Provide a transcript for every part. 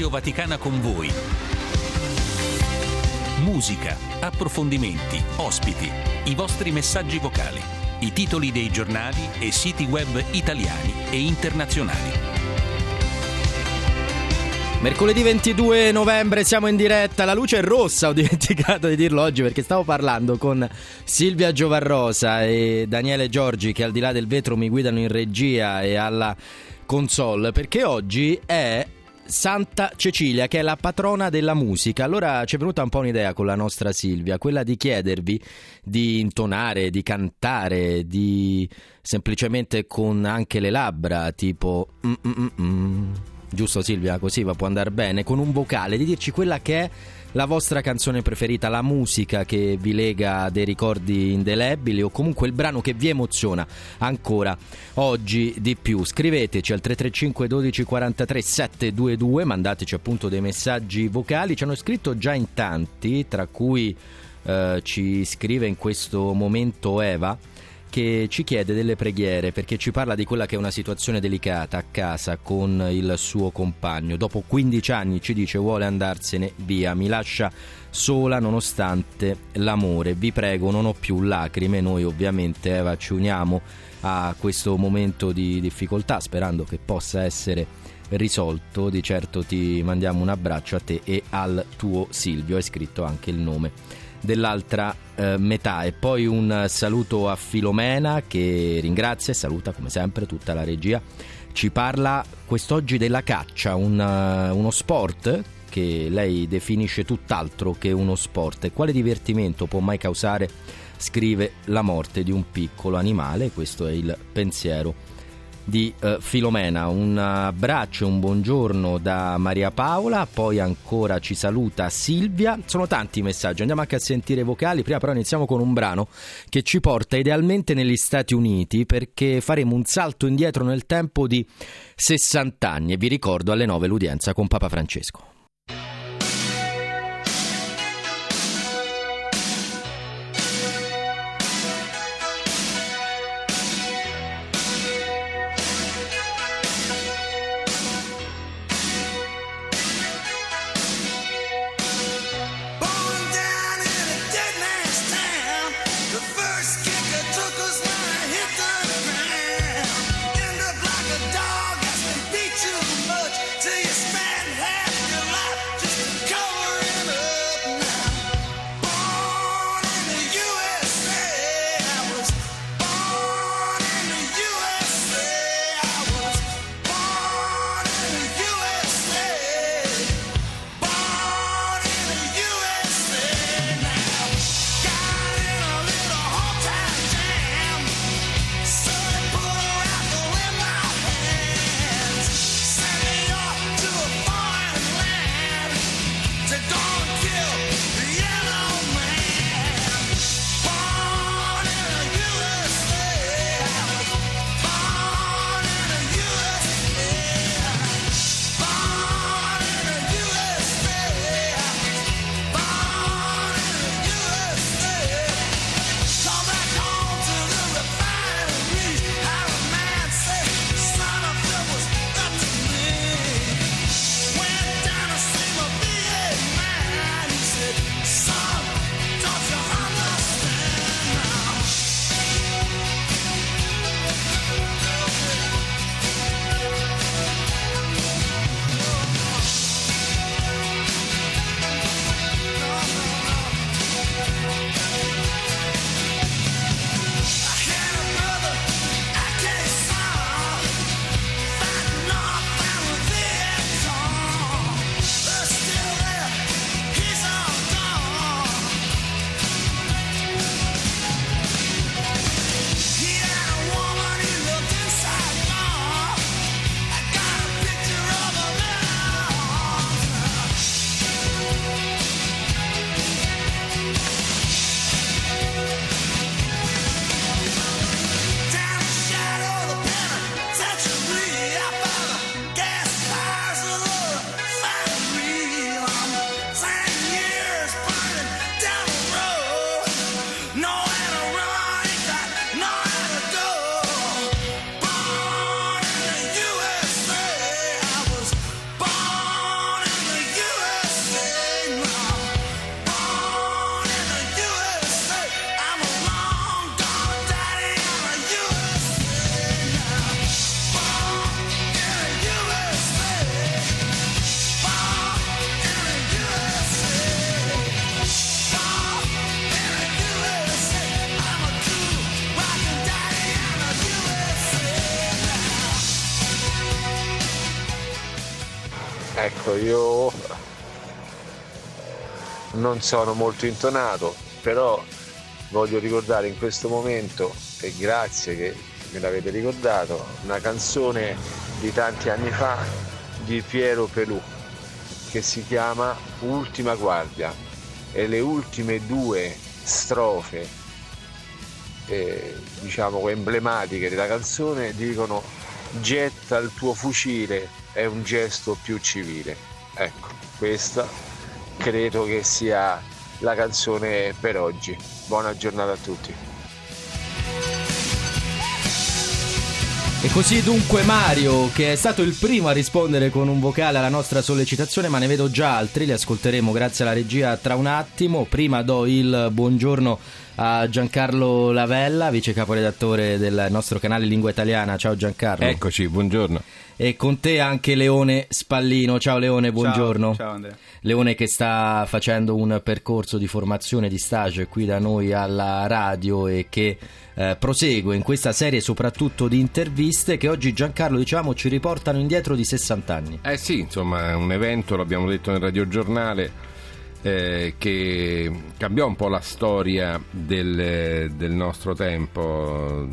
Radio Vaticana con voi. Musica, approfondimenti, ospiti, i vostri messaggi vocali, i titoli dei giornali e siti web italiani e internazionali. Mercoledì 22 novembre siamo in diretta, la luce è rossa, ho dimenticato di dirlo oggi perché stavo parlando con Silvia Giovarrosa e Daniele Giorgi che al di là del vetro mi guidano in regia e alla console perché oggi è Santa Cecilia, che è la patrona della musica. Allora ci è venuta un po' un'idea con la nostra Silvia, quella di chiedervi di intonare, di cantare, di semplicemente con anche le labbra, tipo mm, mm, mm, giusto Silvia, così va può andare bene, con un vocale, di dirci quella che è la vostra canzone preferita, la musica che vi lega dei ricordi indelebili o comunque il brano che vi emoziona ancora oggi di più. Scriveteci al 335 12 43 722, mandateci appunto dei messaggi vocali, ci hanno scritto già in tanti, tra cui eh, ci scrive in questo momento Eva che ci chiede delle preghiere perché ci parla di quella che è una situazione delicata a casa con il suo compagno. Dopo 15 anni ci dice vuole andarsene via, mi lascia sola nonostante l'amore. Vi prego, non ho più lacrime. Noi ovviamente Eva ci uniamo a questo momento di difficoltà sperando che possa essere risolto. Di certo ti mandiamo un abbraccio a te e al tuo Silvio. Hai scritto anche il nome dell'altra eh, metà. E poi un saluto a Filomena che ringrazia e saluta come sempre tutta la regia. Ci parla quest'oggi della caccia, un, uh, uno sport che lei definisce tutt'altro che uno sport. Quale divertimento può mai causare, scrive, la morte di un piccolo animale? Questo è il pensiero di eh, Filomena. Un abbraccio e un buongiorno da Maria Paola, poi ancora ci saluta Silvia. Sono tanti i messaggi, andiamo anche a sentire i vocali. Prima però iniziamo con un brano che ci porta idealmente negli Stati Uniti perché faremo un salto indietro nel tempo di 60 anni e vi ricordo alle 9 l'udienza con Papa Francesco. Ecco, io non sono molto intonato, però voglio ricordare in questo momento, e grazie che me l'avete ricordato, una canzone di tanti anni fa di Piero Pelù che si chiama Ultima Guardia e le ultime due strofe eh, diciamo emblematiche della canzone dicono getta il tuo fucile è un gesto più civile ecco questa credo che sia la canzone per oggi buona giornata a tutti E così dunque Mario, che è stato il primo a rispondere con un vocale alla nostra sollecitazione, ma ne vedo già altri, li ascolteremo grazie alla regia tra un attimo. Prima do il buongiorno a Giancarlo Lavella, vice caporedattore del nostro canale Lingua Italiana. Ciao Giancarlo. Eccoci, buongiorno. E con te anche Leone Spallino. Ciao Leone, buongiorno. Ciao, ciao Andrea. Leone che sta facendo un percorso di formazione di stage qui da noi alla radio e che eh, prosegue in questa serie soprattutto di interviste che oggi Giancarlo diciamo ci riportano indietro di 60 anni. Eh sì, insomma, è un evento, l'abbiamo detto nel radiogiornale, eh, che cambiò un po' la storia del, del nostro tempo.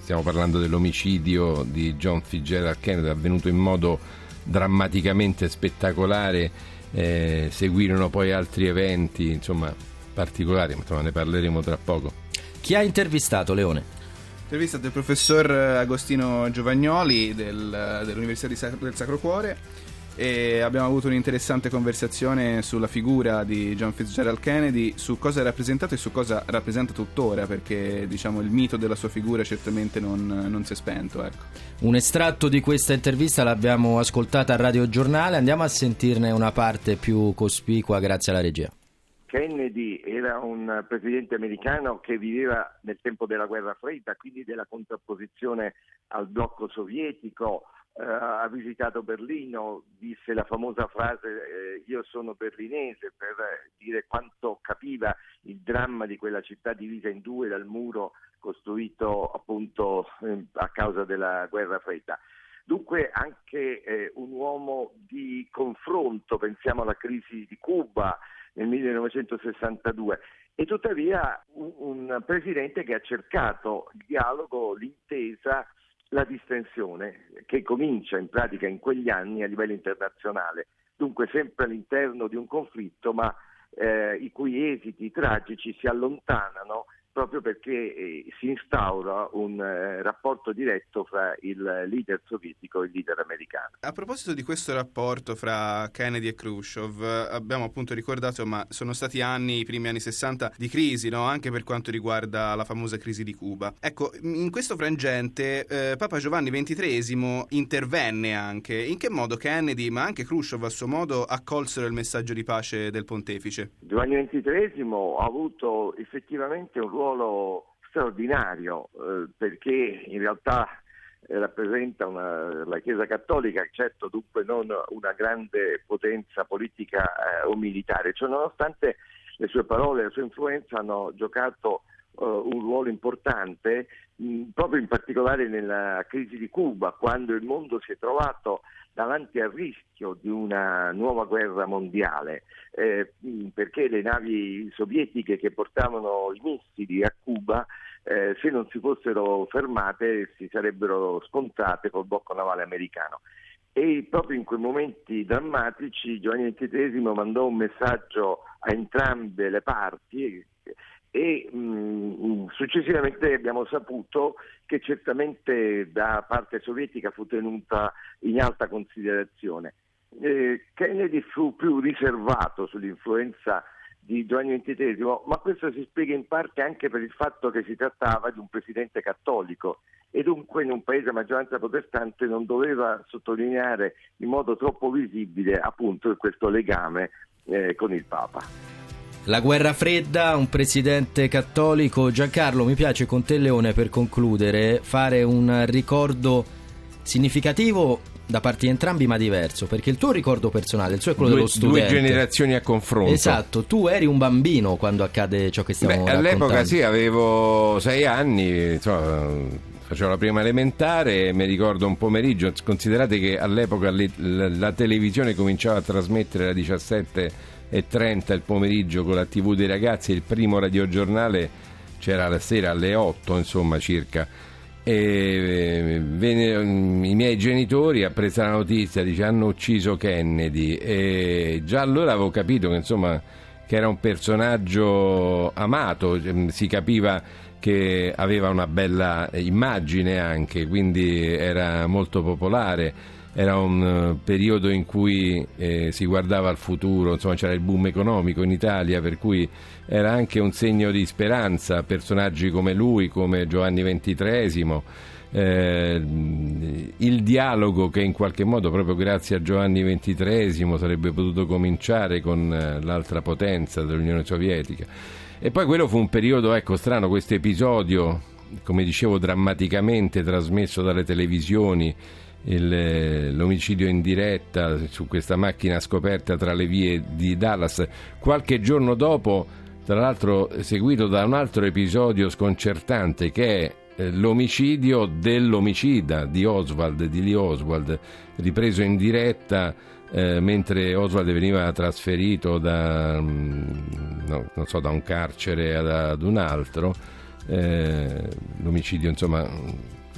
Stiamo parlando dell'omicidio di John Fitzgerald Kennedy, avvenuto in modo drammaticamente spettacolare. Eh, seguirono poi altri eventi, insomma, particolari, insomma, ne parleremo tra poco. Chi ha intervistato Leone? Intervistato il professor Agostino Giovagnoli del, dell'Università di Sa- del Sacro Cuore e abbiamo avuto un'interessante conversazione sulla figura di John Fitzgerald Kennedy, su cosa ha rappresentato e su cosa rappresenta tuttora, perché diciamo il mito della sua figura certamente non, non si è spento. Ecco. Un estratto di questa intervista l'abbiamo ascoltata a Radio Giornale, andiamo a sentirne una parte più cospicua grazie alla regia. Kennedy era un presidente americano che viveva nel tempo della guerra fredda, quindi della contrapposizione al blocco sovietico, eh, ha visitato Berlino, disse la famosa frase eh, io sono berlinese per dire quanto capiva il dramma di quella città divisa in due dal muro costruito appunto eh, a causa della guerra fredda. Dunque anche eh, un uomo di confronto, pensiamo alla crisi di Cuba nel 1962 e tuttavia un, un presidente che ha cercato il dialogo, l'intesa la distensione che comincia in pratica in quegli anni a livello internazionale, dunque sempre all'interno di un conflitto ma eh, i cui esiti tragici si allontanano proprio perché eh, si instaura un eh, rapporto diretto fra il leader sovietico e il leader americano. A proposito di questo rapporto fra Kennedy e Khrushchev, abbiamo appunto ricordato, ma sono stati anni, i primi anni 60, di crisi, no? anche per quanto riguarda la famosa crisi di Cuba. Ecco, in questo frangente eh, Papa Giovanni XXIII intervenne anche. In che modo Kennedy, ma anche Khrushchev a suo modo, accolsero il messaggio di pace del pontefice? Giovanni XXIII ha avuto effettivamente un ruolo ruolo straordinario eh, perché in realtà eh, rappresenta una, la Chiesa Cattolica, certo dunque non una grande potenza politica eh, o militare, cioè nonostante le sue parole e la sua influenza hanno giocato uh, un ruolo importante mh, proprio in particolare nella crisi di Cuba, quando il mondo si è trovato davanti al rischio di una nuova guerra mondiale, eh, perché le navi sovietiche che portavano i missili a Cuba, eh, se non si fossero fermate, si sarebbero scontrate col blocco navale americano. E proprio in quei momenti drammatici Giovanni XXIII mandò un messaggio a entrambe le parti e mh, successivamente abbiamo saputo che certamente da parte sovietica fu tenuta in alta considerazione. Eh, Kennedy fu più riservato sull'influenza di Giovanni XXIII, ma questo si spiega in parte anche per il fatto che si trattava di un presidente cattolico e dunque in un paese a maggioranza protestante non doveva sottolineare in modo troppo visibile appunto questo legame eh, con il Papa. La guerra fredda, un presidente cattolico. Giancarlo, mi piace con te Leone per concludere fare un ricordo significativo da parte di entrambi ma diverso, perché il tuo ricordo personale, il suo è quello due, dello studente. Due generazioni a confronto. Esatto, tu eri un bambino quando accade ciò che stiamo Beh, raccontando. All'epoca sì, avevo sei anni, insomma, facevo la prima elementare, mi ricordo un pomeriggio, considerate che all'epoca le, la, la, televisione cominciava a trasmettere alle 17.30 il pomeriggio con la tv dei ragazzi, il primo radiogiornale c'era la sera alle 8 insomma circa. E venne, i miei genitori appresa la notizia dice hanno ucciso Kennedy e già allora avevo capito che insomma che era un personaggio amato si capiva che aveva una bella immagine anche, quindi era molto popolare. Era un eh, periodo in cui eh, si guardava al futuro, insomma c'era il boom economico in Italia, per cui era anche un segno di speranza. Personaggi come lui, come Giovanni XXIII, eh, il dialogo che in qualche modo proprio grazie a Giovanni XXIII sarebbe potuto cominciare con eh, l'altra potenza dell'Unione Sovietica e poi quello fu un periodo, ecco, strano, questo episodio, come dicevo, drammaticamente trasmesso dalle televisioni, il, l'omicidio in diretta su questa macchina scoperta tra le vie di Dallas. Qualche giorno dopo, tra l'altro, seguito da un altro episodio sconcertante che è eh, l'omicidio dell'omicida di Oswald, di Lee Oswald, ripreso in diretta eh, mentre Oswald veniva trasferito da, mm, no, so, da un carcere ad, ad un altro, eh, l'omicidio insomma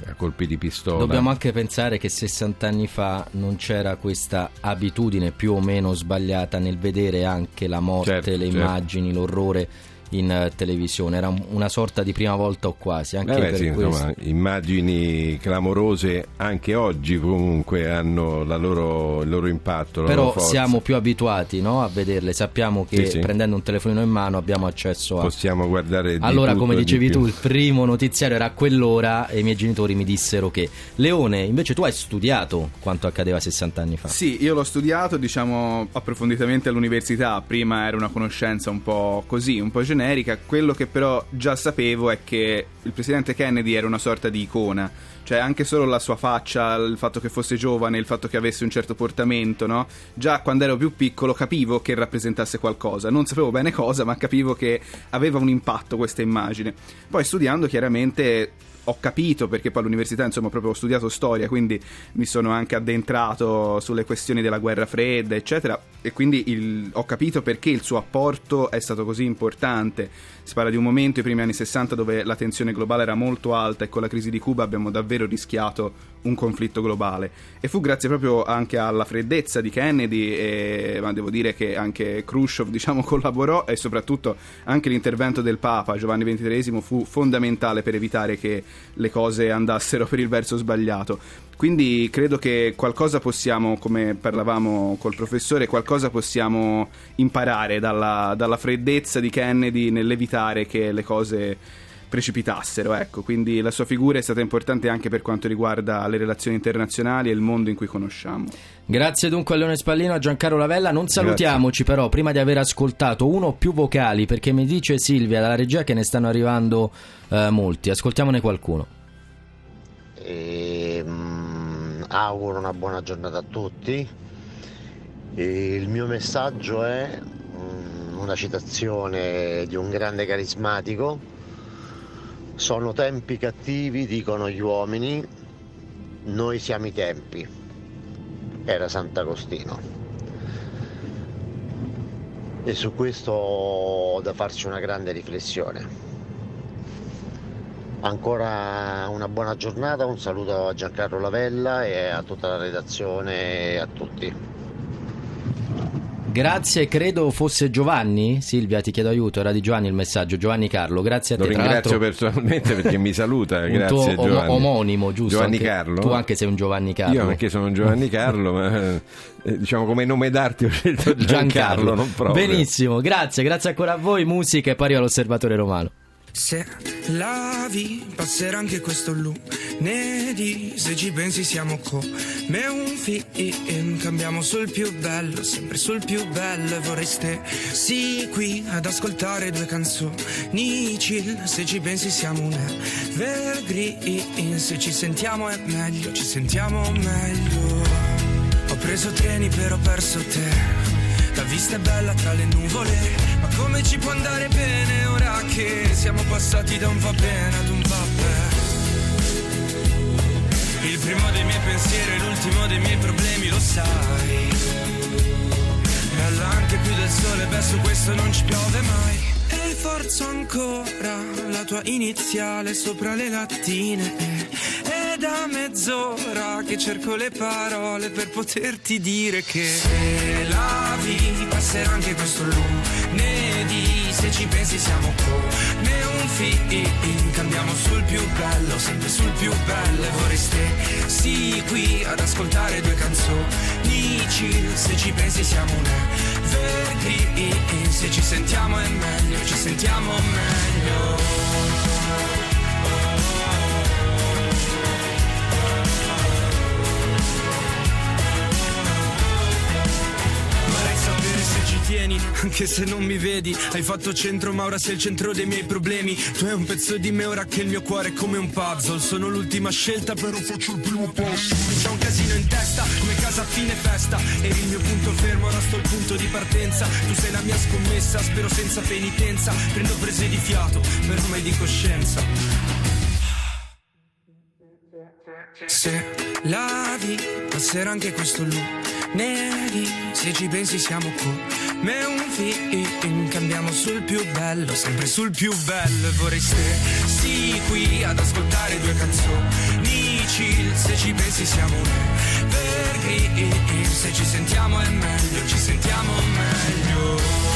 a colpi di pistola. Dobbiamo anche pensare che 60 anni fa non c'era questa abitudine più o meno sbagliata nel vedere anche la morte, certo, le certo. immagini, l'orrore in eh, televisione, era una sorta di prima volta o quasi. Anche eh beh, sì, insomma, immagini clamorose anche oggi comunque hanno loro, il loro impatto. Però loro siamo più abituati no, a vederle, sappiamo che sì, sì. prendendo un telefonino in mano abbiamo accesso a... Possiamo guardare... Allora tutto, come dicevi tu, il primo notiziario era a quell'ora e i miei genitori mi dissero che... Leone, invece tu hai studiato quanto accadeva 60 anni fa. Sì, io l'ho studiato diciamo approfonditamente all'università, prima era una conoscenza un po' così, un po' generica generica. Quello che però già sapevo è che il presidente Kennedy era una sorta di icona. Cioè, anche solo la sua faccia, il fatto che fosse giovane, il fatto che avesse un certo portamento, no? Già quando ero più piccolo capivo che rappresentasse qualcosa. Non sapevo bene cosa, ma capivo che aveva un impatto questa immagine. Poi studiando, chiaramente ho capito perché poi all'università insomma proprio ho studiato storia quindi mi sono anche addentrato sulle questioni della guerra fredda eccetera e quindi il, ho capito perché il suo apporto è stato così importante si parla di un momento, i primi anni 60, dove la tensione globale era molto alta e con la crisi di Cuba abbiamo davvero rischiato un conflitto globale. E fu grazie proprio anche alla freddezza di Kennedy, e, ma devo dire che anche Khrushchev diciamo, collaborò e soprattutto anche l'intervento del Papa Giovanni XXIII fu fondamentale per evitare che le cose andassero per il verso sbagliato. Quindi credo che qualcosa possiamo, come parlavamo col professore, qualcosa possiamo imparare dalla, dalla freddezza di Kennedy nell'evitare che le cose precipitassero. Ecco. Quindi la sua figura è stata importante anche per quanto riguarda le relazioni internazionali e il mondo in cui conosciamo. Grazie dunque a Leone Spallino, a Giancarlo Lavella. Non salutiamoci Grazie. però prima di aver ascoltato uno o più vocali, perché mi dice Silvia dalla regia che ne stanno arrivando eh, molti. Ascoltiamone qualcuno. Ehm auguro una buona giornata a tutti. E il mio messaggio è mm, una citazione di un grande carismatico. Sono tempi cattivi, dicono gli uomini, noi siamo i tempi. Era Sant'Agostino. E su questo ho da farci una grande riflessione. Ancora una buona giornata, un saluto a Giancarlo Lavella e a tutta la redazione e a tutti. Grazie, credo fosse Giovanni. Silvia, ti chiedo aiuto. Era di Giovanni il messaggio. Giovanni Carlo, grazie a te. Lo ringrazio personalmente perché mi saluta. grazie, tuo Giovanni. omonimo, giusto? Giovanni anche, Carlo. Tu anche sei un Giovanni Carlo. Io anche sono un Giovanni Carlo, ma eh, diciamo come nome d'arte ho scelto Giancarlo. Giancarlo. Benissimo, grazie, grazie ancora a voi. Musica e poi arriva l'osservatore romano. Se lavi passerà anche questo lunedì Se ci pensi siamo come un film Cambiamo sul più bello, sempre sul più bello E vorreste sì qui ad ascoltare due canzoni. Chill Se ci pensi siamo un evergreen Se ci sentiamo è meglio, ci sentiamo meglio. Ho preso treni però ho perso te. La vista è bella tra le nuvole, ma come ci può andare bene che siamo passati da un va bene ad un va bene? primo dei miei pensieri e l'ultimo dei miei problemi, lo sai. Bella anche più del sole, beh su questo non ci piove mai. E forzo ancora la tua iniziale sopra le lattine. È da mezz'ora che cerco le parole per poterti dire che se la vi passerà anche questo lunedì. Se ci pensi siamo come un film, cambiamo sul più bello, sempre sul più bello. E vorreste sì qui ad ascoltare due canzoni. Se ci pensi siamo un evergreen, se ci sentiamo è meglio, ci sentiamo meglio. Tieni, anche se non mi vedi. Hai fatto centro, ma ora sei il centro dei miei problemi. Tu hai un pezzo di me ora che il mio cuore è come un puzzle. Sono l'ultima scelta, però faccio il primo passo. C'è un casino in testa, come casa a fine festa. Eri il mio punto fermo, ora sto al punto di partenza. Tu sei la mia scommessa, spero senza penitenza. Prendo prese di fiato, però mai di coscienza. Se lavi, passerà anche questo lunedì. Se ci pensi siamo come un film. Cambiamo sul più bello, sempre sul più bello. E vorreste sì qui ad ascoltare due canzoni chill. Se ci pensi siamo un evergreen. Se ci sentiamo è meglio, ci sentiamo meglio.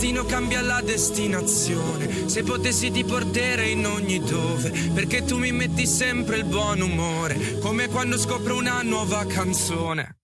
Destino cambia la destinazione. Se potessi ti porterei in ogni dove. Perché tu mi metti sempre il buon umore. Come quando scopro una nuova canzone.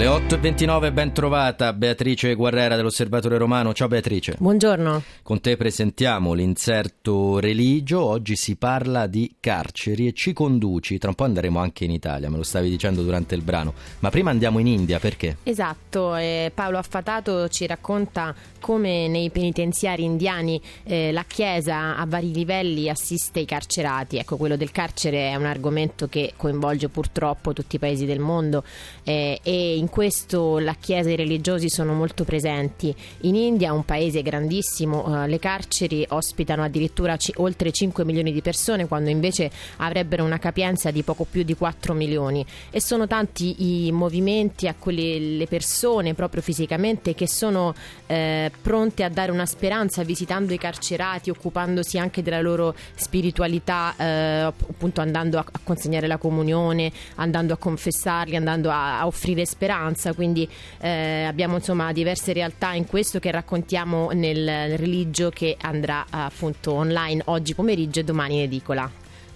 Le 8.29, ben trovata Beatrice Guerrera dell'Osservatore Romano. Ciao Beatrice. Buongiorno. Con te presentiamo l'inserto religio. Oggi si parla di carceri e ci conduci. Tra un po' andremo anche in Italia, me lo stavi dicendo durante il brano. Ma prima andiamo in India, perché? Esatto, eh, Paolo Affatato ci racconta come nei penitenziari indiani eh, la Chiesa a vari livelli assiste i carcerati. Ecco, quello del carcere è un argomento che coinvolge purtroppo tutti i paesi del mondo eh, e in questo la Chiesa e i religiosi sono molto presenti. In India, un paese grandissimo, eh, le carceri ospitano addirittura oltre 5 milioni di persone, quando invece avrebbero una capienza di poco più di 4 milioni. E sono tanti i movimenti a quelle le persone, proprio fisicamente, che sono eh, pronte a dare una speranza visitando i carcerati, occupandosi anche della loro spiritualità, eh, appunto andando a, a consegnare la comunione, andando a confessarli, andando a, a offrire speranza. Quindi eh, abbiamo insomma diverse realtà in questo che raccontiamo nel religio che andrà appunto online oggi pomeriggio e domani in edicola.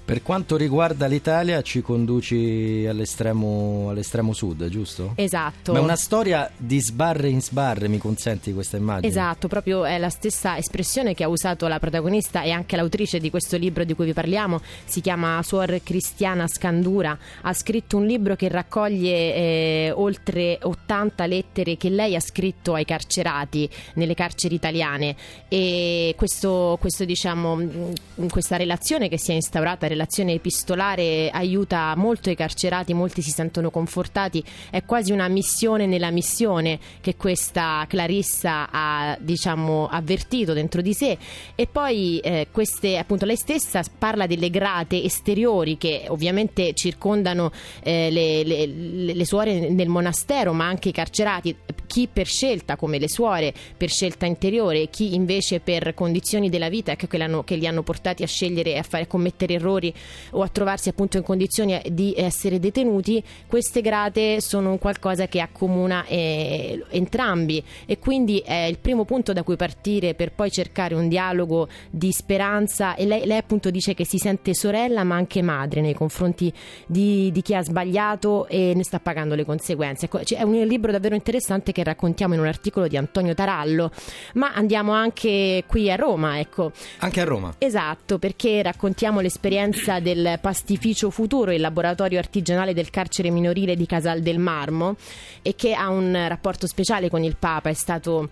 Per quanto riguarda l'Italia, ci conduci all'estremo, all'estremo sud, giusto? Esatto. Ma è una storia di sbarre in sbarre, mi consenti questa immagine? Esatto, proprio è la stessa espressione che ha usato la protagonista e anche l'autrice di questo libro di cui vi parliamo, si chiama Suor Cristiana Scandura, ha scritto un libro che raccoglie eh, oltre 80 lettere che lei ha scritto ai carcerati nelle carceri italiane e questo, questo diciamo, mh, questa relazione che si è instaurata, relazione epistolare, aiuta molto i carcerati, molti si sentono confortati, è quasi una missione nella missione che questa Clarissa ha diciamo avvertito dentro di sé. E poi eh, queste appunto lei stessa parla delle grate esteriori che ovviamente circondano eh, le, le, le- le suore nel monastero ma anche i carcerati chi per scelta come le suore per scelta interiore chi invece per condizioni della vita che, che li hanno portati a scegliere e a, fare, a commettere errori o a trovarsi appunto in condizioni di essere detenuti queste grate sono qualcosa che accomuna eh, entrambi. E quindi è il primo punto da cui partire per poi cercare un dialogo di speranza. E lei, lei appunto dice che si sente sorella ma anche madre nei confronti di, di chi ha sbagliato e ne sta pagando le conseguenze. Ecco, c'è- è un libro davvero interessante che raccontiamo in un articolo di Antonio Tarallo, ma andiamo anche qui a Roma, ecco. Anche a Roma. Esatto, perché raccontiamo l'esperienza del pastificio futuro, il laboratorio artigianale del carcere minorile di Casal del Marmo e che ha un rapporto speciale con il Papa, è stato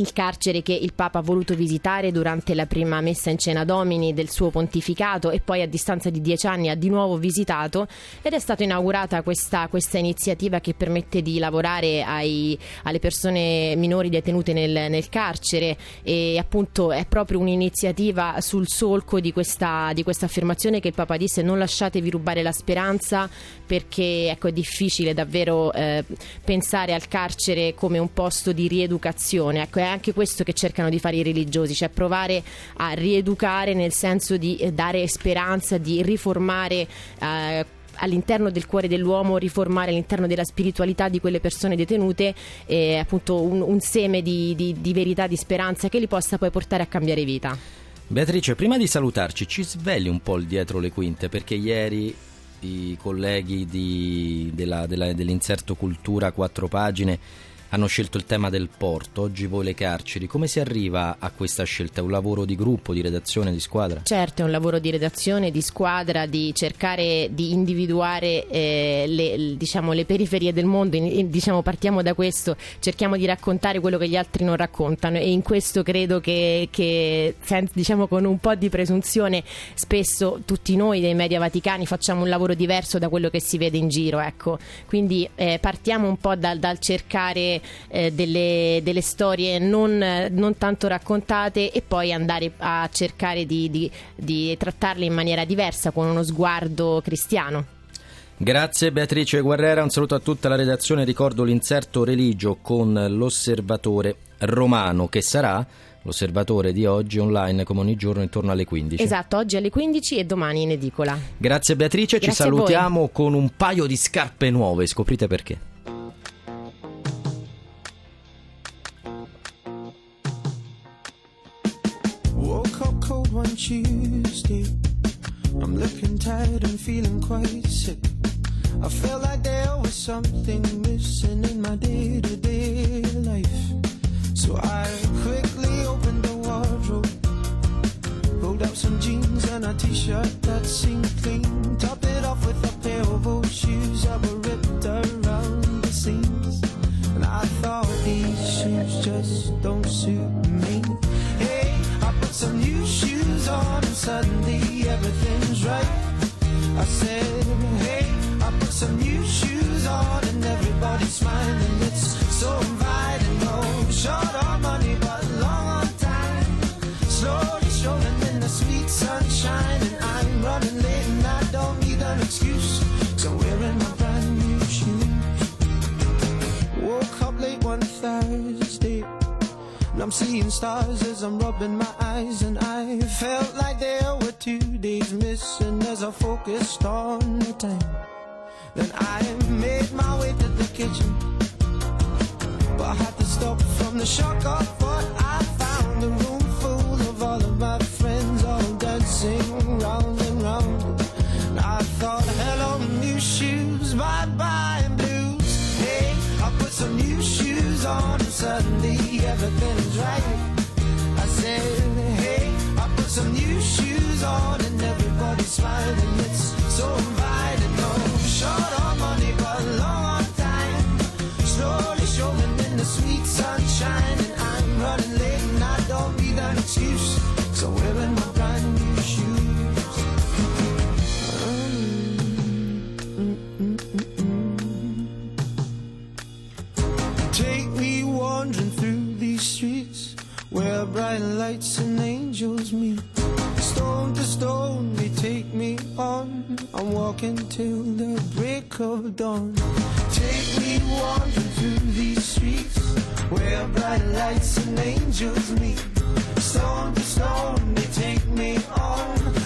il carcere che il Papa ha voluto visitare durante la prima messa in cena domini del suo pontificato e poi a distanza di dieci anni ha di nuovo visitato ed è stata inaugurata questa, questa iniziativa che permette di lavorare ai, alle persone minori detenute nel, nel, carcere e appunto è proprio un'iniziativa sul solco di questa, di questa affermazione che il Papa disse non lasciatevi rubare la speranza perché ecco, è difficile davvero eh, pensare al carcere come un posto di rieducazione. Ecco, anche questo che cercano di fare i religiosi, cioè provare a rieducare nel senso di eh, dare speranza, di riformare eh, all'interno del cuore dell'uomo, riformare all'interno della spiritualità di quelle persone detenute eh, appunto un, un seme di, di, di verità, di speranza che li possa poi portare a cambiare vita. Beatrice, prima di salutarci, ci svegli un po' il dietro le quinte perché ieri i colleghi di, della, della, dell'inserto cultura quattro pagine hanno scelto il tema del porto, oggi voi le carceri. Come si arriva a questa scelta? È un lavoro di gruppo, di redazione, di squadra? Certo, è un lavoro di redazione, di squadra, di cercare di individuare eh, le, diciamo, le, periferie del mondo. Diciamo, partiamo da questo, cerchiamo di raccontare quello che gli altri non raccontano e in questo credo che, che diciamo, con un po' di presunzione spesso tutti noi dei media vaticani facciamo un lavoro diverso da quello che si vede in giro. Ecco. Quindi eh, partiamo un po' dal, dal cercare eh, delle, delle, storie non, non, tanto raccontate e poi andare a cercare di, di, di trattarle in maniera diversa, con uno sguardo cristiano. Grazie Beatrice Guerrera, un saluto a tutta la redazione, ricordo l'inserto religio con l'osservatore romano che sarà l'osservatore di oggi online come ogni giorno intorno alle 15. Esatto, oggi alle 15 e domani in edicola. Grazie Beatrice, Grazie ci salutiamo con un paio di scarpe nuove, scoprite perché. Tuesday. I'm looking tired and feeling quite sick. I felt like there was something missing in my day to day life. So I quickly opened the wardrobe, pulled out some jeans and a t shirt that seemed clean, topped it off with a pair of old shoes that were ripped around the seams. And I thought these shoes just don't suit me. Put some new shoes on and suddenly everything's right. I said, hey, I put some new shoes on and everybody's smiling. It's so inviting. No short on money, but long on time. Slowly strolling in the sweet sunshine, and I'm running late and I don't need an excuse. So wearing my brand new shoes. Woke up late one Thursday. And I'm seeing stars as I'm rubbing my eyes And I felt like there were two days missing As I focused on the time. Then I made my way to the kitchen But I had to stop from the shock of what I found. A room full of all of my friends All dancing round and round. And I thought, hello new shoes, bye bye blues. Hey, I put some new shoes on And suddenly everything right. I said, hey, I put some new shoes on and everybody's smiling. It's so inviting. No short bright lights and angels meet. Stone to stone, they take me on. I'm walking till the break of dawn. Take me wandering through these streets where bright lights and angels meet. Stone to stone, they take me on.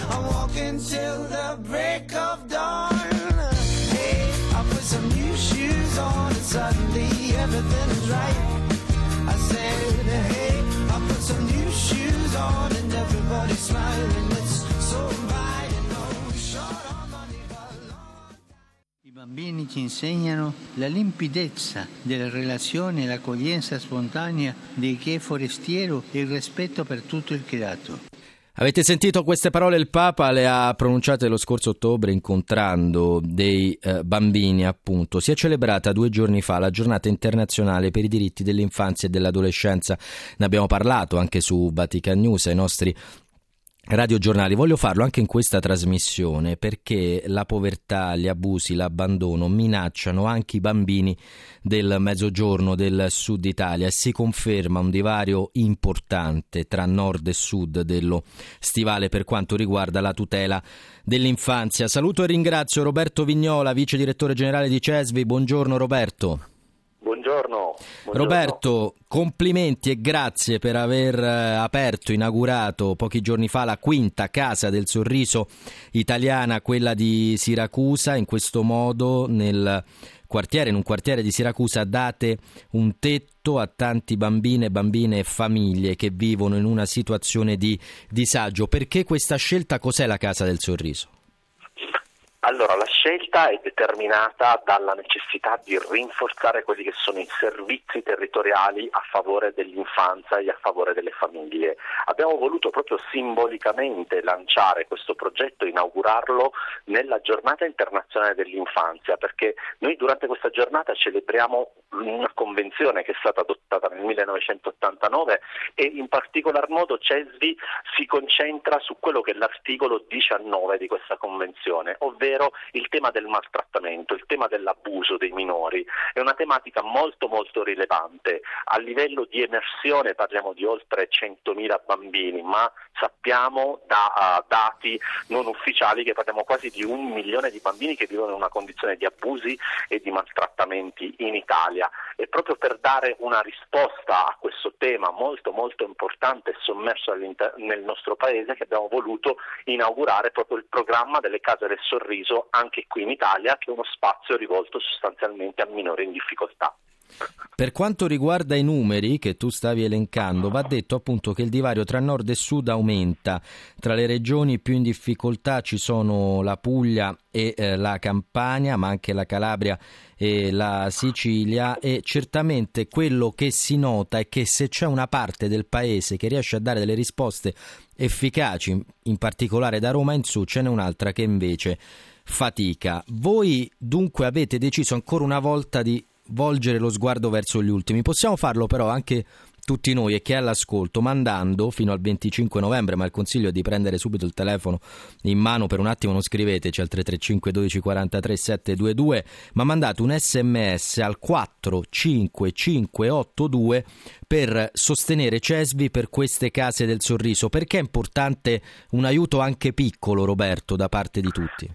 Bambini ci insegnano la limpidezza delle relazioni, l'accoglienza spontanea di chi è forestiero e il rispetto per tutto il creato. Avete sentito queste parole? Il Papa le ha pronunciate lo scorso ottobre incontrando dei eh, bambini, appunto. Si è celebrata due giorni fa la giornata internazionale per i diritti dell'infanzia e dell'adolescenza. Ne abbiamo parlato anche su Vatican News ai nostri radiogiornali. Voglio farlo anche in questa trasmissione perché la povertà, gli abusi, l'abbandono minacciano anche i bambini del mezzogiorno del sud Italia e si conferma un divario importante tra nord e sud dello stivale per quanto riguarda la tutela dell'infanzia. Saluto e ringrazio Roberto Vignola, vice direttore generale di Cesvi. Buongiorno Roberto. Buongiorno, buongiorno. Roberto, complimenti e grazie per aver eh, aperto, inaugurato pochi giorni fa la quinta casa del sorriso italiana, quella di Siracusa. In questo modo nel quartiere, in un quartiere di Siracusa date un tetto a tanti bambine, bambine e famiglie che vivono in una situazione di disagio. Perché questa scelta? Cos'è la Casa del Sorriso? Allora, la scelta è determinata dalla necessità di rinforzare quelli che sono i servizi territoriali a favore dell'infanzia e a favore delle famiglie. Abbiamo voluto proprio simbolicamente lanciare questo progetto, inaugurarlo nella giornata internazionale dell'infanzia, perché noi durante questa giornata celebriamo una convenzione che è stata adottata nel 1989 e in particolar modo CESVI si concentra su quello che è l'articolo 19 di questa convenzione, ovvero ovvero il tema del maltrattamento, il tema dell'abuso dei minori. È una tematica molto molto rilevante. A livello di emersione parliamo di oltre 100.000 bambini, ma sappiamo da uh, dati non ufficiali che parliamo quasi di un milione di bambini che vivono in una condizione di abusi e di maltrattamenti in Italia. E proprio per dare una risposta a questo tema molto molto importante e sommerso nel nostro paese che abbiamo voluto inaugurare proprio il programma delle case del sorriso deciso anche qui in Italia che è uno spazio rivolto sostanzialmente a minori in difficoltà. Per quanto riguarda i numeri che tu stavi elencando, va detto appunto che il divario tra nord e sud aumenta. Tra le regioni più in difficoltà ci sono la Puglia e eh, la Campania, ma anche la Calabria e la Sicilia e certamente quello che si nota è che se c'è una parte del paese che riesce a dare delle risposte efficaci, in particolare da Roma in su, ce n'è un'altra che invece fatica. Voi dunque avete deciso ancora una volta di volgere lo sguardo verso gli ultimi. Possiamo farlo però anche tutti noi e chi è all'ascolto mandando fino al 25 novembre, ma il consiglio è di prendere subito il telefono in mano per un attimo, non scriveteci al 335 12 43 722, ma mandate un sms al 45582 per sostenere Cesvi per queste case del sorriso. Perché è importante un aiuto anche piccolo, Roberto, da parte di tutti?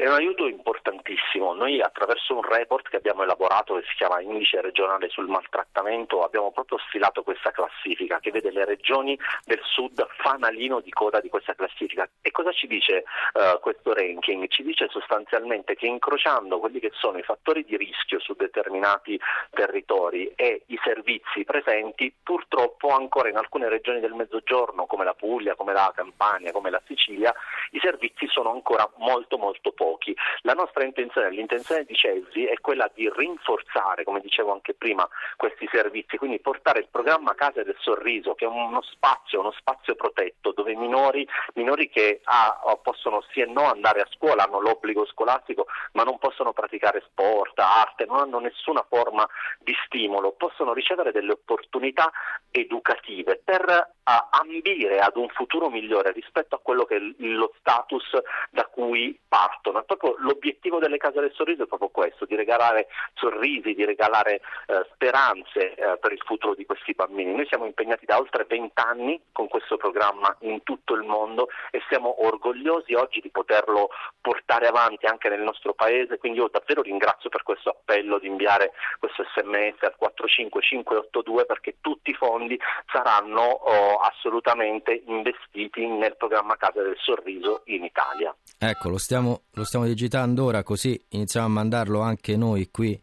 È un aiuto importantissimo. Noi attraverso un report che abbiamo elaborato che si chiama Indice regionale sul maltrattamento abbiamo proprio stilato questa classifica che vede le regioni del sud fanalino di coda di questa classifica. E cosa ci dice uh, questo ranking? Ci dice sostanzialmente che incrociando quelli che sono i fattori di rischio su determinati territori e i servizi presenti, purtroppo ancora in alcune regioni del mezzogiorno come la Puglia, come la Campania, come la Sicilia, i servizi sono ancora molto molto pochi pochi. La nostra intenzione, l'intenzione di Cesi è quella di rinforzare, come dicevo anche prima, questi servizi, quindi portare il programma Casa del Sorriso, che è uno spazio, uno spazio protetto, dove minori, minori che ah, possono sì e no andare a scuola, hanno l'obbligo scolastico, ma non possono praticare sport, arte, non hanno nessuna forma di stimolo, possono ricevere delle opportunità educative per ah, ambire ad un futuro migliore rispetto a quello che è lo status da cui partono ma proprio l'obiettivo delle case del sorriso è proprio questo, di regalare sorrisi, di regalare eh, speranze eh, per il futuro di questi bambini. Noi siamo impegnati da oltre vent'anni con questo programma in tutto il mondo e siamo orgogliosi oggi di poterlo portare avanti anche nel nostro paese, quindi io davvero ringrazio per questo appello di inviare questo sms al 45582 perché tutti i fondi saranno oh, assolutamente investiti nel programma Casa del Sorriso in Italia. Ecco, lo stiamo, lo stiamo digitando ora così iniziamo a mandarlo anche noi qui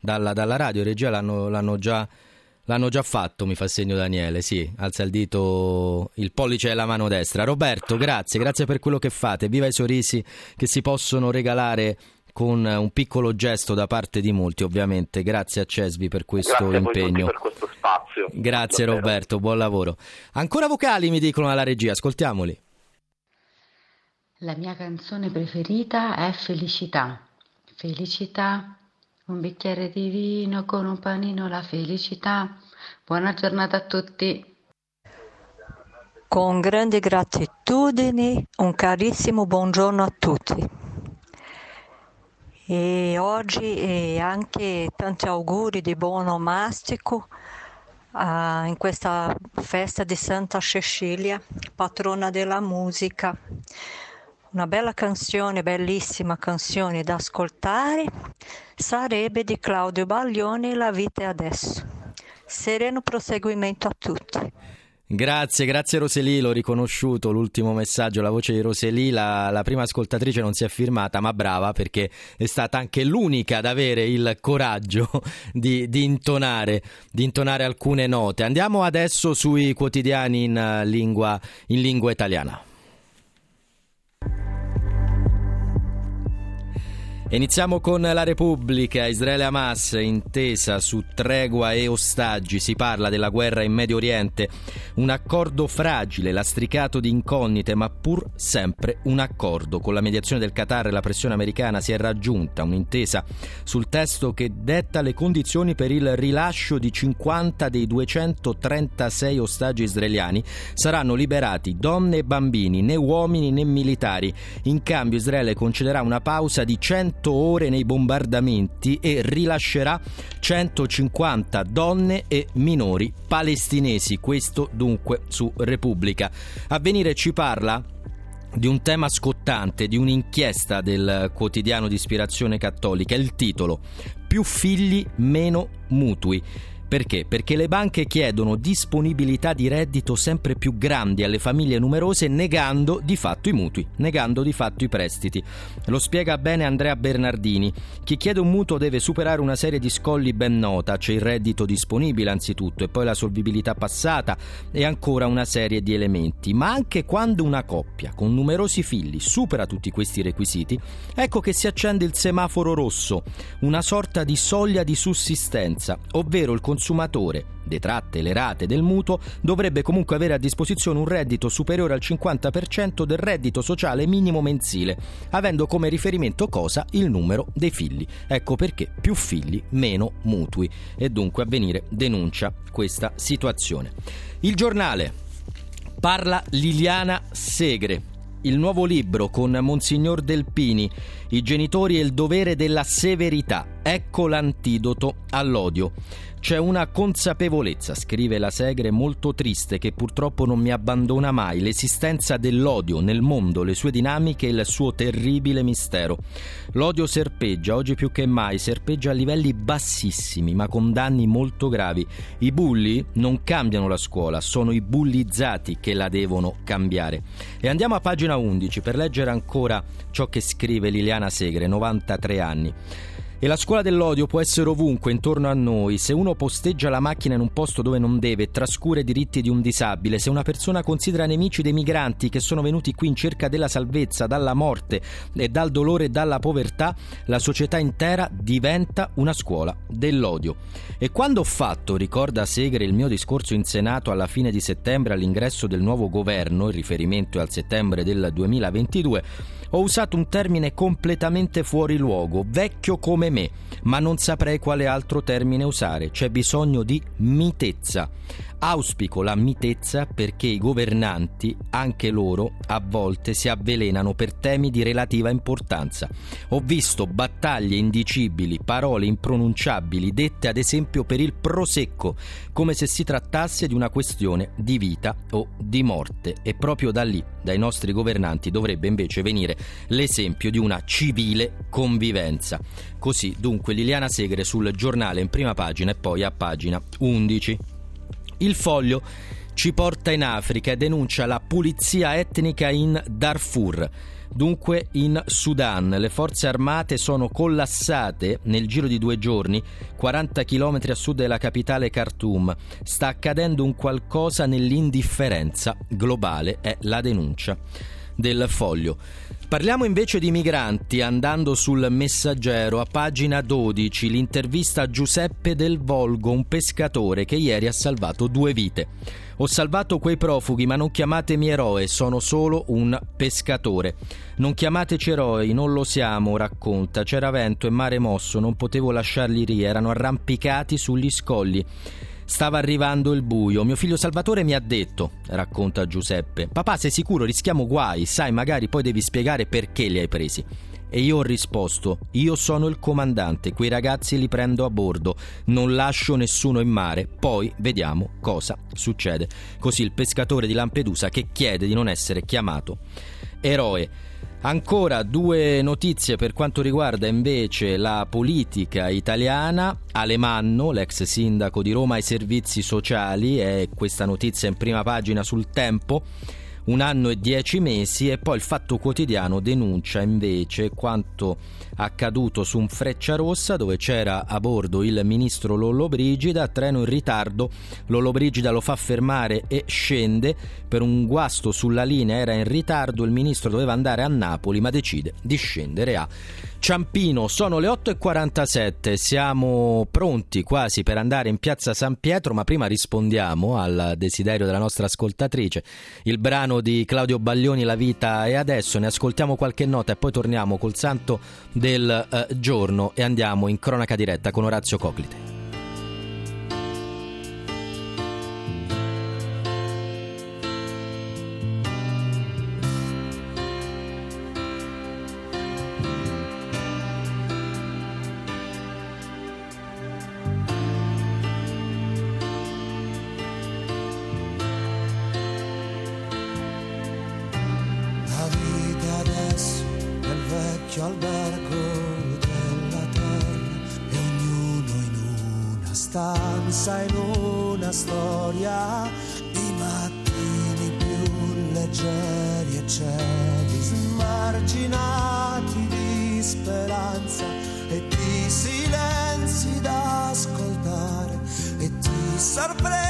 dalla, dalla radio. Regia l'hanno, l'hanno, già, l'hanno, già, fatto, mi fa segno Daniele. Sì, alza il dito, il pollice e la mano destra. Roberto, grazie, grazie per quello che fate. Viva i sorrisi che si possono regalare con un piccolo gesto da parte di molti, ovviamente. Grazie a Cesvi per questo Grazie impegno. per questo spazio. Grazie Davvero. Roberto, buon lavoro. Ancora vocali mi dicono alla regia, ascoltiamoli. La mia canzone preferita è Felicità. Felicità, un bicchiere di vino con un panino, la felicità. Buona giornata a tutti. Con grande gratitudine, un carissimo buongiorno a tutti. E oggi anche tanti auguri di buon omastico ah, in questa festa di Santa Cecilia, patrona della musica. Una bella canzone, bellissima canzone da ascoltare sarebbe di Claudio Baglioni La vita è adesso. Sereno proseguimento a tutti. Grazie, grazie Roseli, l'ho riconosciuto l'ultimo messaggio, la voce di Roseli, la, la, prima ascoltatrice non si è firmata, ma brava perché è stata anche l'unica ad avere il coraggio di, di, intonare, di intonare alcune note. Andiamo adesso sui quotidiani in lingua, in lingua italiana. Iniziamo con la Repubblica, Israele-Hamas, intesa su tregua e ostaggi, si parla della guerra in Medio Oriente, un accordo fragile, lastricato di incognite, ma pur sempre un accordo. Con la mediazione del Qatar e la pressione americana si è raggiunta un'intesa sul testo che detta le condizioni per il rilascio di 50 dei 236 ostaggi israeliani. Saranno liberati donne e bambini, né uomini né militari. In cambio Israele concederà una pausa di 100 ore nei bombardamenti e rilascerà 150 donne e minori palestinesi. Questo dunque su Repubblica. Avvenire ci parla di un tema scottante, di un'inchiesta del quotidiano di ispirazione cattolica. Il titolo Più figli, meno mutui. Perché? Perché le banche chiedono disponibilità di reddito sempre più grandi alle famiglie numerose negando di fatto i mutui, negando di fatto i prestiti. Lo spiega bene Andrea Bernardini. Chi chiede un mutuo deve superare una serie di scogli ben nota, c'è il reddito disponibile anzitutto e poi la solvibilità passata e ancora una serie di elementi. Ma anche quando una coppia con numerosi figli supera tutti questi requisiti, ecco che si accende il semaforo rosso, una sorta di soglia di sussistenza, ovvero il consumatore detratte le rate del mutuo, dovrebbe comunque avere a disposizione un reddito superiore al 50% del reddito sociale minimo mensile, avendo come riferimento cosa il numero dei figli. Ecco perché più figli, meno mutui. E dunque Avvenire denuncia questa situazione. Il giornale parla Liliana Segre. Il nuovo libro con Monsignor Delpini, I genitori e il dovere della severità. Ecco l'antidoto all'odio. C'è una consapevolezza, scrive la Segre, molto triste che purtroppo non mi abbandona mai, l'esistenza dell'odio nel mondo, le sue dinamiche e il suo terribile mistero. L'odio serpeggia, oggi più che mai, serpeggia a livelli bassissimi, ma con danni molto gravi. I bulli non cambiano la scuola, sono i bullizzati che la devono cambiare. E andiamo a pagina 11 per leggere ancora ciò che scrive Liliana Segre, 93 anni. E la scuola dell'odio può essere ovunque intorno a noi. Se uno posteggia la macchina in un posto dove non deve, trascura i diritti di un disabile, se una persona considera nemici dei migranti che sono venuti qui in cerca della salvezza, dalla morte e dal dolore e dalla povertà, la società intera diventa una scuola dell'odio. E quando ho fatto, ricorda Segre, il mio discorso in Senato alla fine di settembre all'ingresso del nuovo governo, il riferimento è al settembre del 2022, ho usato un termine completamente fuori luogo, vecchio come me, ma non saprei quale altro termine usare. C'è bisogno di mitezza. Auspico la mitezza perché i governanti, anche loro, a volte si avvelenano per temi di relativa importanza. Ho visto battaglie indicibili, parole impronunciabili dette ad esempio per il prosecco, come se si trattasse di una questione di vita o di morte. E proprio da lì, dai nostri governanti, dovrebbe invece venire l'esempio di una civile convivenza. Così dunque Liliana Segre sul giornale in prima pagina e poi a pagina 11. Il foglio ci porta in Africa e denuncia la pulizia etnica in Darfur. Dunque in Sudan le forze armate sono collassate nel giro di due giorni, 40 km a sud della capitale Khartoum. Sta accadendo un qualcosa nell'indifferenza globale, è la denuncia del foglio. Parliamo invece di migranti andando sul messaggero a pagina 12 l'intervista a Giuseppe Del Volgo, un pescatore che ieri ha salvato due vite. Ho salvato quei profughi, ma non chiamatemi eroe, sono solo un pescatore. Non chiamateci eroi, non lo siamo, racconta. C'era vento e mare mosso, non potevo lasciarli lì, erano arrampicati sugli scogli. Stava arrivando il buio. Mio figlio Salvatore mi ha detto, racconta Giuseppe, papà sei sicuro rischiamo guai, sai magari poi devi spiegare perché li hai presi. E io ho risposto, io sono il comandante, quei ragazzi li prendo a bordo, non lascio nessuno in mare, poi vediamo cosa succede. Così il pescatore di Lampedusa che chiede di non essere chiamato eroe. Ancora due notizie per quanto riguarda invece la politica italiana. Alemanno, l'ex sindaco di Roma ai servizi sociali, è questa notizia in prima pagina sul tempo un anno e dieci mesi e poi il Fatto Quotidiano denuncia invece quanto accaduto su un Freccia Rossa dove c'era a bordo il ministro Lollobrigida, treno in ritardo, Lollobrigida lo fa fermare e scende, per un guasto sulla linea era in ritardo, il ministro doveva andare a Napoli ma decide di scendere a Ciampino, sono le 8.47, siamo pronti quasi per andare in piazza San Pietro, ma prima rispondiamo al desiderio della nostra ascoltatrice. Il brano di Claudio Baglioni, La vita è adesso, ne ascoltiamo qualche nota e poi torniamo col santo del eh, giorno e andiamo in cronaca diretta con Orazio Coclite. Ti sorprenderai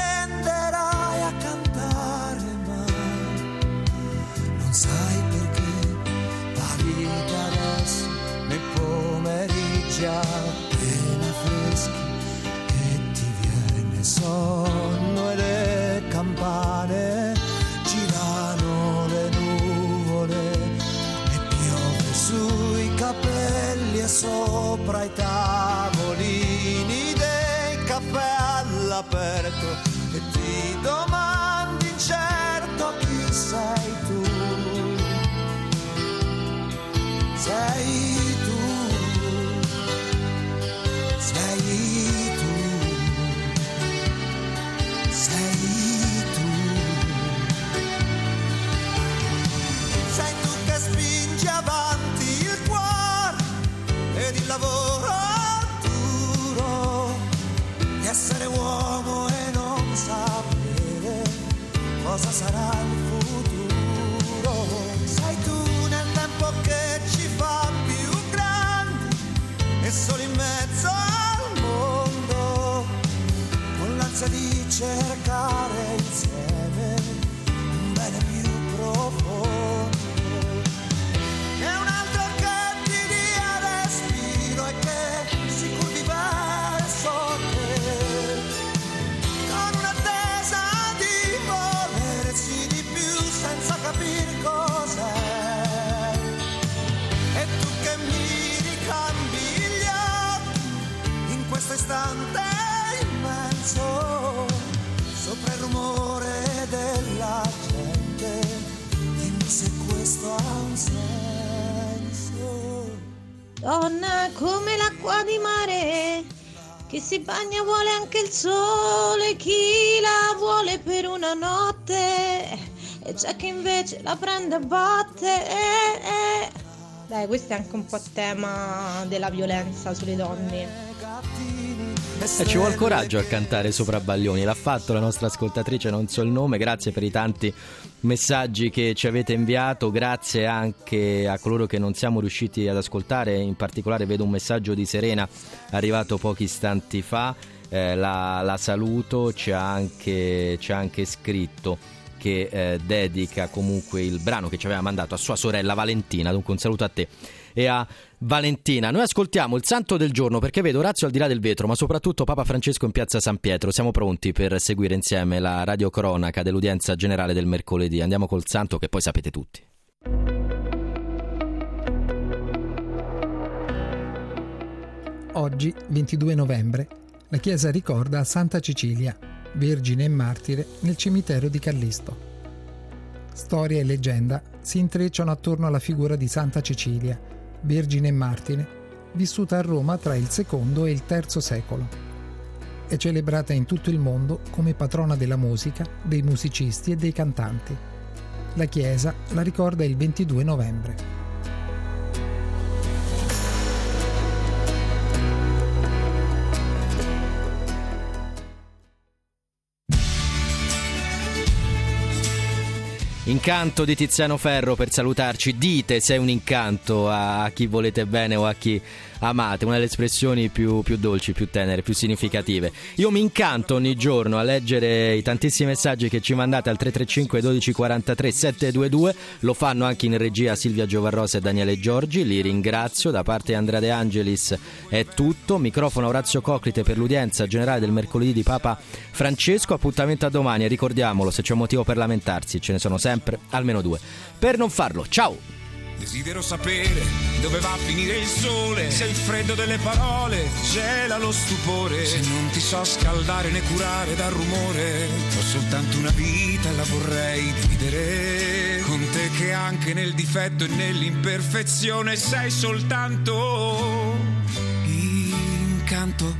e c'è chi invece la prende a botte. eh, eh. Dai, questo è anche un po' tema della violenza sulle donne. Eh, ci vuole coraggio a cantare sopra Baglioni, l'ha fatto la nostra ascoltatrice, non so il nome, grazie per i tanti messaggi che ci avete inviato, grazie anche a coloro che non siamo riusciti ad ascoltare, in particolare vedo un messaggio di Serena arrivato pochi istanti fa, eh, la, la saluto, ci ha anche, ci ha anche scritto che eh, dedica comunque il brano che ci aveva mandato a sua sorella Valentina. Dunque un saluto a te e a Valentina. Noi ascoltiamo il santo del giorno perché vedo Orazio al di là del vetro, ma soprattutto Papa Francesco in piazza San Pietro. Siamo pronti per seguire insieme la radiocronaca dell'udienza generale del mercoledì. Andiamo col santo che poi sapete tutti. Oggi, 22 novembre, la Chiesa ricorda Santa Cecilia, vergine e martire, nel cimitero di Callisto. Storia e leggenda si intrecciano attorno alla figura di Santa Cecilia, vergine e martire, vissuta a Roma tra il secondo e il terzo secolo. È celebrata in tutto il mondo come patrona della musica, dei musicisti e dei cantanti. La Chiesa la ricorda il 22 novembre. Incanto di Tiziano Ferro per salutarci. Dite se è un incanto a chi volete bene o a chi amate, una delle espressioni più, più, dolci, più tenere, più significative. Io mi incanto ogni giorno a leggere i tantissimi messaggi che ci mandate al 335 1243 722, lo fanno anche in regia Silvia Giovarrosa e Daniele Giorgi, li ringrazio, da parte di Andrea De Angelis è tutto, microfono Orazio Coclite per l'udienza generale del mercoledì di Papa Francesco, appuntamento a domani e ricordiamolo, se c'è un motivo per lamentarsi, ce ne sono sempre almeno due. Per non farlo, ciao! Desidero sapere dove va a finire il sole, se il freddo delle parole gela lo stupore, se non ti so scaldare né curare dal rumore, ho soltanto una vita e la vorrei dividere. Con te che anche nel difetto e nell'imperfezione sei soltanto incanto,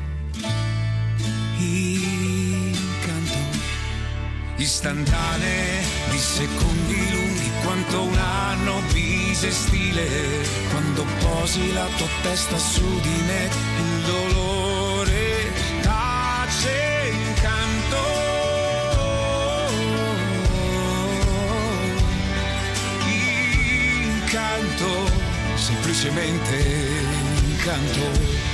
incanto, istantanee di secondi lunghi quanto un anno bisestile quando posi la tua testa su di me il dolore tace incanto incanto semplicemente incanto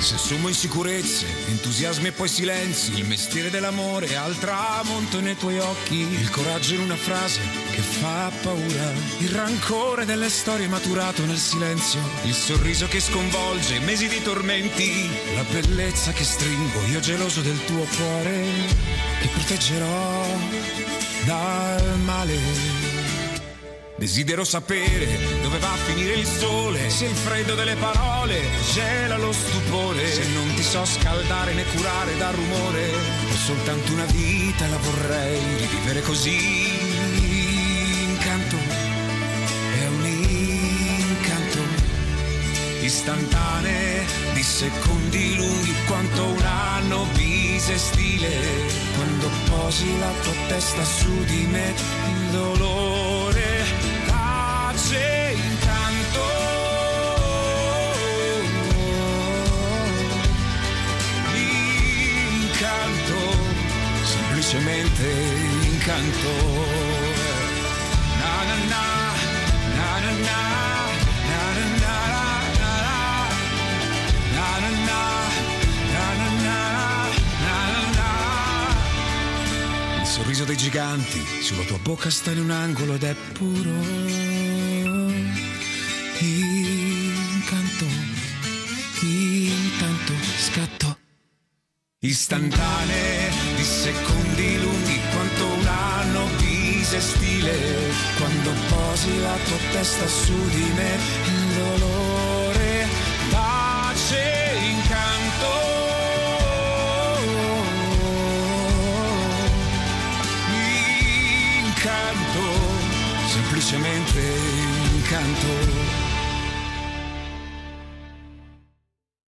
se assumo insicurezze, entusiasmi e poi silenzi, il mestiere dell'amore al tramonto nei tuoi occhi, il coraggio in una frase che fa paura, il rancore delle storie maturato nel silenzio, il sorriso che sconvolge mesi di tormenti, la bellezza che stringo io geloso del tuo cuore, che proteggerò dal male. Desidero sapere dove va a finire il sole, se il freddo delle parole gela lo stupore, se non ti so scaldare né curare dal rumore, ho soltanto una vita la vorrei rivivere così. Incanto, è un incanto, istantanee di secondi lunghi quanto un anno bisestile, quando posi la tua testa su di me, il dolore semplicemente incanto. Na. Il sorriso dei giganti sulla tua bocca sta in un angolo ed è puro. Incanto, intanto scatto. Istantanee di secondi lunghi quanto un anno bisestile quando posi la tua testa su di me il dolore